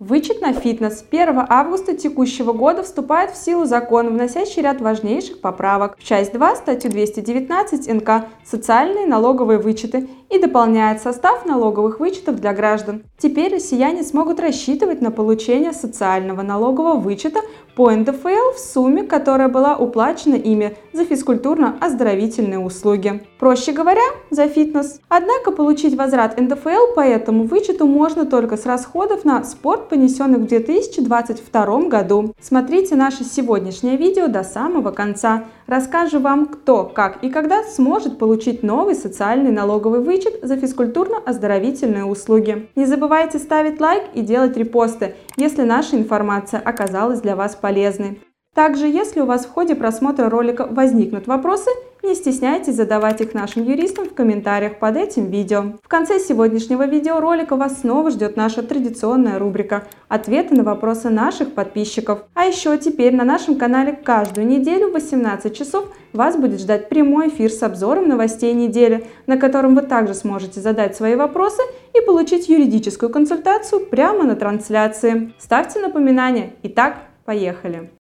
Вычет на фитнес. 1 августа текущего года вступает в силу закон, вносящий ряд важнейших поправок в часть 2 статью 219 НК «Социальные налоговые вычеты» и дополняет состав налоговых вычетов для граждан. Теперь россияне смогут рассчитывать на получение социального налогового вычета по НДФЛ в сумме, которая была уплачена ими за физкультурно-оздоровительные услуги. Проще говоря, за фитнес. Однако получить возврат НДФЛ по этому вычету можно только с расходов на спорт, понесенных в 2022 году. Смотрите наше сегодняшнее видео до самого конца. Расскажу вам, кто, как и когда сможет получить новый социальный налоговый вычет за физкультурно-оздоровительные услуги. Не забывайте ставить лайк и делать репосты, если наша информация оказалась для вас полезной. Также, если у вас в ходе просмотра ролика возникнут вопросы, не стесняйтесь задавать их нашим юристам в комментариях под этим видео. В конце сегодняшнего видеоролика вас снова ждет наша традиционная рубрика «Ответы на вопросы наших подписчиков». А еще теперь на нашем канале каждую неделю в 18 часов вас будет ждать прямой эфир с обзором новостей недели, на котором вы также сможете задать свои вопросы и получить юридическую консультацию прямо на трансляции. Ставьте напоминания. Итак, поехали!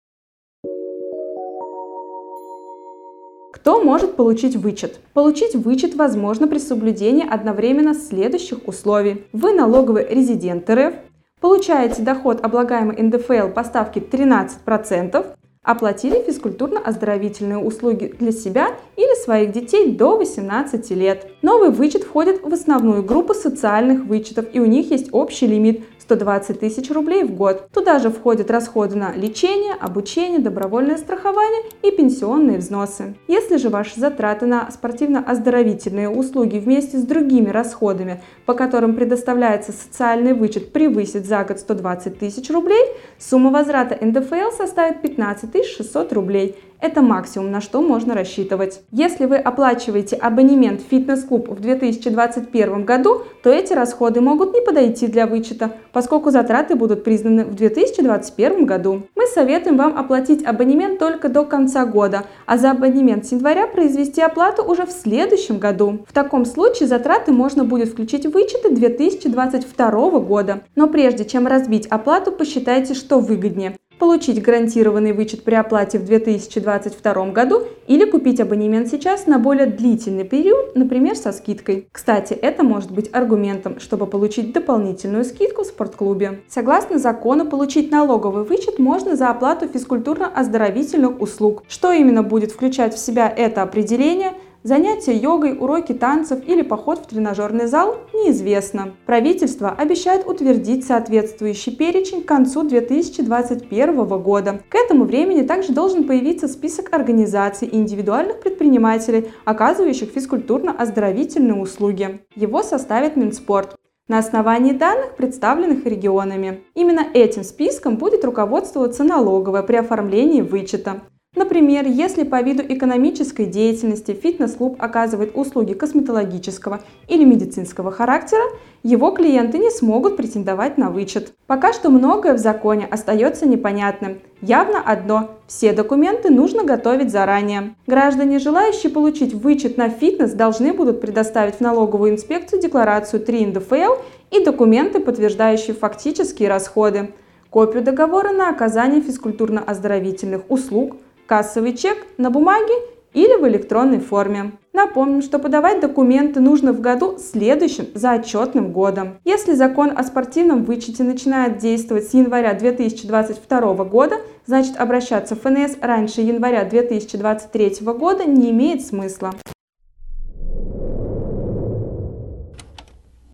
Кто может получить вычет? Получить вычет возможно при соблюдении одновременно следующих условий. Вы налоговый резидент РФ, получаете доход, облагаемый НДФЛ по ставке 13%, оплатили физкультурно-оздоровительные услуги для себя или своих детей до 18 лет. Новый вычет входит в основную группу социальных вычетов и у них есть общий лимит 120 тысяч рублей в год. Туда же входят расходы на лечение, обучение, добровольное страхование и пенсионные взносы. Если же ваши затраты на спортивно-оздоровительные услуги вместе с другими расходами, по которым предоставляется социальный вычет, превысит за год 120 тысяч рублей, сумма возврата НДФЛ составит 15 600 рублей это максимум, на что можно рассчитывать. Если вы оплачиваете абонемент в фитнес-клуб в 2021 году, то эти расходы могут не подойти для вычета, поскольку затраты будут признаны в 2021 году. Мы советуем вам оплатить абонемент только до конца года, а за абонемент с января произвести оплату уже в следующем году. В таком случае затраты можно будет включить в вычеты 2022 года. Но прежде чем разбить оплату, посчитайте, что выгоднее получить гарантированный вычет при оплате в 2022 году или купить абонемент сейчас на более длительный период, например, со скидкой. Кстати, это может быть аргументом, чтобы получить дополнительную скидку в спортклубе. Согласно закону, получить налоговый вычет можно за оплату физкультурно-оздоровительных услуг. Что именно будет включать в себя это определение – Занятия йогой, уроки танцев или поход в тренажерный зал неизвестно. Правительство обещает утвердить соответствующий перечень к концу 2021 года. К этому времени также должен появиться список организаций и индивидуальных предпринимателей, оказывающих физкультурно-оздоровительные услуги. Его составит Минспорт на основании данных, представленных регионами. Именно этим списком будет руководствоваться налоговая при оформлении вычета. Например, если по виду экономической деятельности фитнес-клуб оказывает услуги косметологического или медицинского характера, его клиенты не смогут претендовать на вычет. Пока что многое в законе остается непонятным. Явно одно – все документы нужно готовить заранее. Граждане, желающие получить вычет на фитнес, должны будут предоставить в налоговую инспекцию декларацию 3 НДФЛ и документы, подтверждающие фактические расходы, копию договора на оказание физкультурно-оздоровительных услуг – кассовый чек на бумаге или в электронной форме. Напомним, что подавать документы нужно в году следующим за отчетным годом. Если закон о спортивном вычете начинает действовать с января 2022 года, значит обращаться в ФНС раньше января 2023 года не имеет смысла.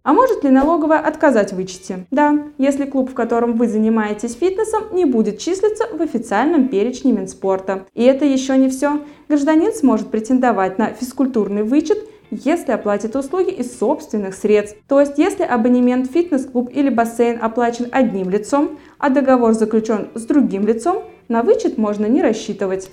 А может ли налоговая отказать в вычете? Да, если клуб, в котором вы занимаетесь фитнесом, не будет числиться в официальном перечне Минспорта. И это еще не все. Гражданин сможет претендовать на физкультурный вычет, если оплатит услуги из собственных средств. То есть, если абонемент фитнес-клуб или бассейн оплачен одним лицом, а договор заключен с другим лицом, на вычет можно не рассчитывать.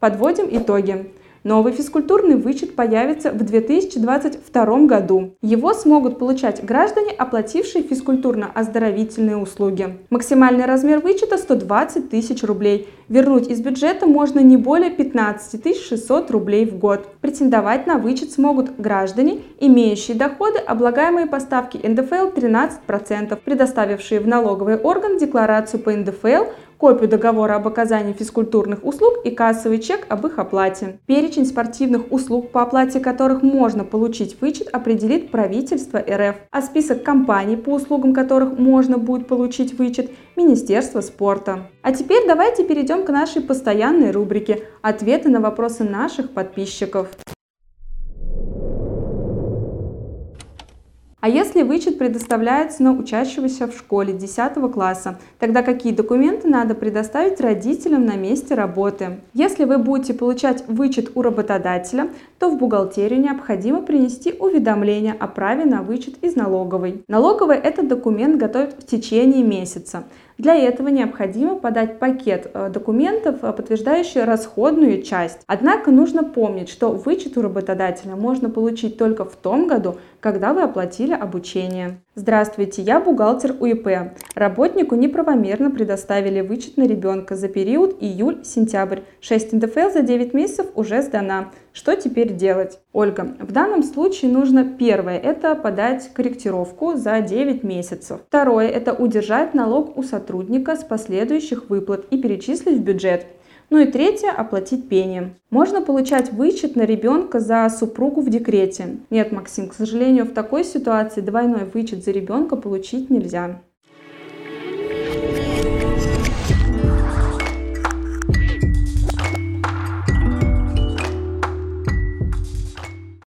Подводим итоги. Новый физкультурный вычет появится в 2022 году. Его смогут получать граждане, оплатившие физкультурно-оздоровительные услуги. Максимальный размер вычета 120 тысяч рублей. Вернуть из бюджета можно не более 15 600 рублей в год. Претендовать на вычет смогут граждане, имеющие доходы, облагаемые по ставке НДФЛ 13%, предоставившие в налоговый орган декларацию по НДФЛ копию договора об оказании физкультурных услуг и кассовый чек об их оплате. Перечень спортивных услуг, по оплате которых можно получить вычет, определит правительство РФ, а список компаний, по услугам которых можно будет получить вычет, Министерство спорта. А теперь давайте перейдем к нашей постоянной рубрике «Ответы на вопросы наших подписчиков». А если вычет предоставляется на учащегося в школе 10 класса, тогда какие документы надо предоставить родителям на месте работы? Если вы будете получать вычет у работодателя, то в бухгалтерию необходимо принести уведомление о праве на вычет из налоговой. Налоговая этот документ готовит в течение месяца. Для этого необходимо подать пакет э, документов, э, подтверждающий расходную часть. Однако нужно помнить, что вычет у работодателя можно получить только в том году, когда вы оплатили обучение. Здравствуйте, я бухгалтер УИП. Работнику неправомерно предоставили вычет на ребенка за период июль-сентябрь. 6 НДФЛ за 9 месяцев уже сдана. Что теперь делать? Ольга, в данном случае нужно первое, это подать корректировку за 9 месяцев. Второе, это удержать налог у сотрудника с последующих выплат и перечислить в бюджет. Ну и третье – оплатить пение. Можно получать вычет на ребенка за супругу в декрете. Нет, Максим, к сожалению, в такой ситуации двойной вычет за ребенка получить нельзя.